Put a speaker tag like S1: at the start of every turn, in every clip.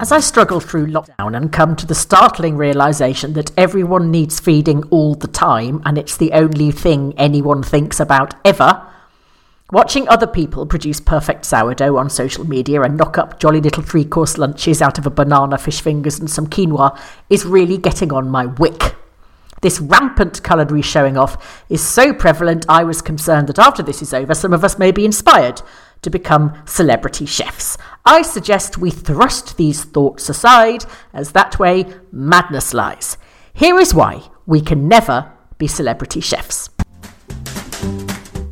S1: As I struggle through lockdown and come to the startling realization that everyone needs feeding all the time and it's the only thing anyone thinks about ever, watching other people produce perfect sourdough on social media and knock up jolly little three course lunches out of a banana, fish fingers, and some quinoa is really getting on my wick. This rampant culinary showing off is so prevalent, I was concerned that after this is over, some of us may be inspired to become celebrity chefs. I suggest we thrust these thoughts aside, as that way madness lies. Here is why we can never be celebrity chefs.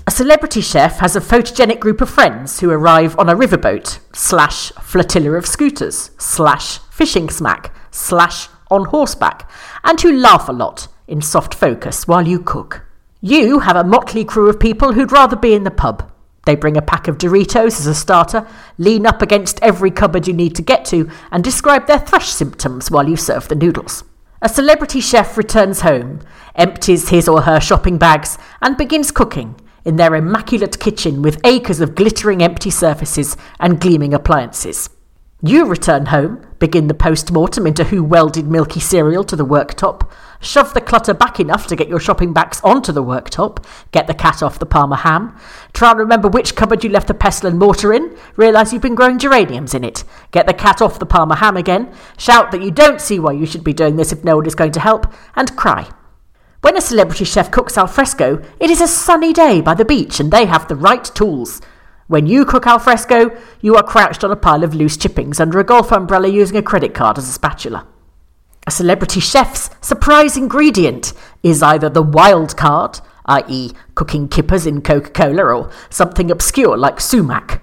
S1: A celebrity chef has a photogenic group of friends who arrive on a riverboat, slash flotilla of scooters, slash fishing smack, slash on horseback, and who laugh a lot in soft focus while you cook. You have a motley crew of people who'd rather be in the pub, they bring a pack of Doritos as a starter, lean up against every cupboard you need to get to, and describe their thrush symptoms while you serve the noodles. A celebrity chef returns home, empties his or her shopping bags, and begins cooking in their immaculate kitchen with acres of glittering empty surfaces and gleaming appliances. You return home, begin the post mortem into who welded milky cereal to the worktop, shove the clutter back enough to get your shopping bags onto the worktop, get the cat off the Parma ham, try and remember which cupboard you left the pestle and mortar in, realise you've been growing geraniums in it, get the cat off the Parma ham again, shout that you don't see why you should be doing this if no one is going to help, and cry. When a celebrity chef cooks al fresco, it is a sunny day by the beach and they have the right tools. When you cook al fresco, you are crouched on a pile of loose chippings under a golf umbrella using a credit card as a spatula. A celebrity chef's surprise ingredient is either the wild card, i.e., cooking kippers in Coca Cola, or something obscure like sumac.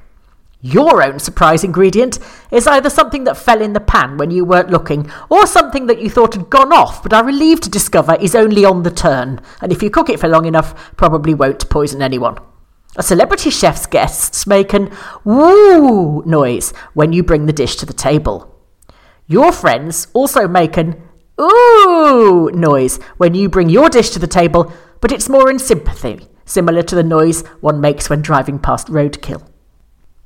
S1: Your own surprise ingredient is either something that fell in the pan when you weren't looking, or something that you thought had gone off but are relieved to discover is only on the turn, and if you cook it for long enough, probably won't poison anyone. A celebrity chef's guests make an woo noise when you bring the dish to the table. Your friends also make an ooh noise when you bring your dish to the table, but it's more in sympathy, similar to the noise one makes when driving past roadkill.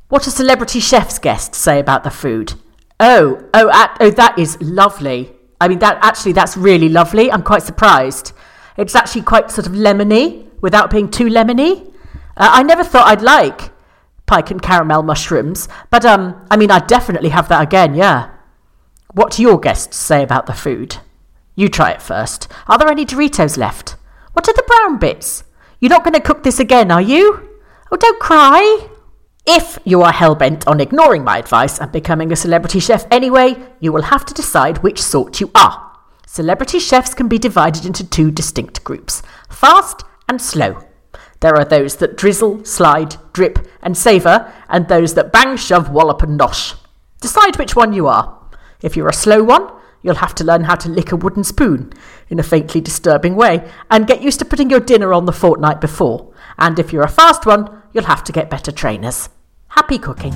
S1: What do celebrity chef's guests say about the food? Oh, oh, oh, that is lovely. I mean, that actually, that's really lovely. I'm quite surprised. It's actually quite sort of lemony without being too lemony. Uh, I never thought I'd like pike and caramel mushrooms, but um, I mean, I'd definitely have that again, yeah. What do your guests say about the food? You try it first. Are there any Doritos left? What are the brown bits? You're not going to cook this again, are you? Oh, don't cry. If you are hell bent on ignoring my advice and becoming a celebrity chef anyway, you will have to decide which sort you are. Celebrity chefs can be divided into two distinct groups fast and slow. There are those that drizzle, slide, drip, and savour, and those that bang, shove, wallop, and nosh. Decide which one you are. If you're a slow one, you'll have to learn how to lick a wooden spoon in a faintly disturbing way and get used to putting your dinner on the fortnight before. And if you're a fast one, you'll have to get better trainers. Happy cooking!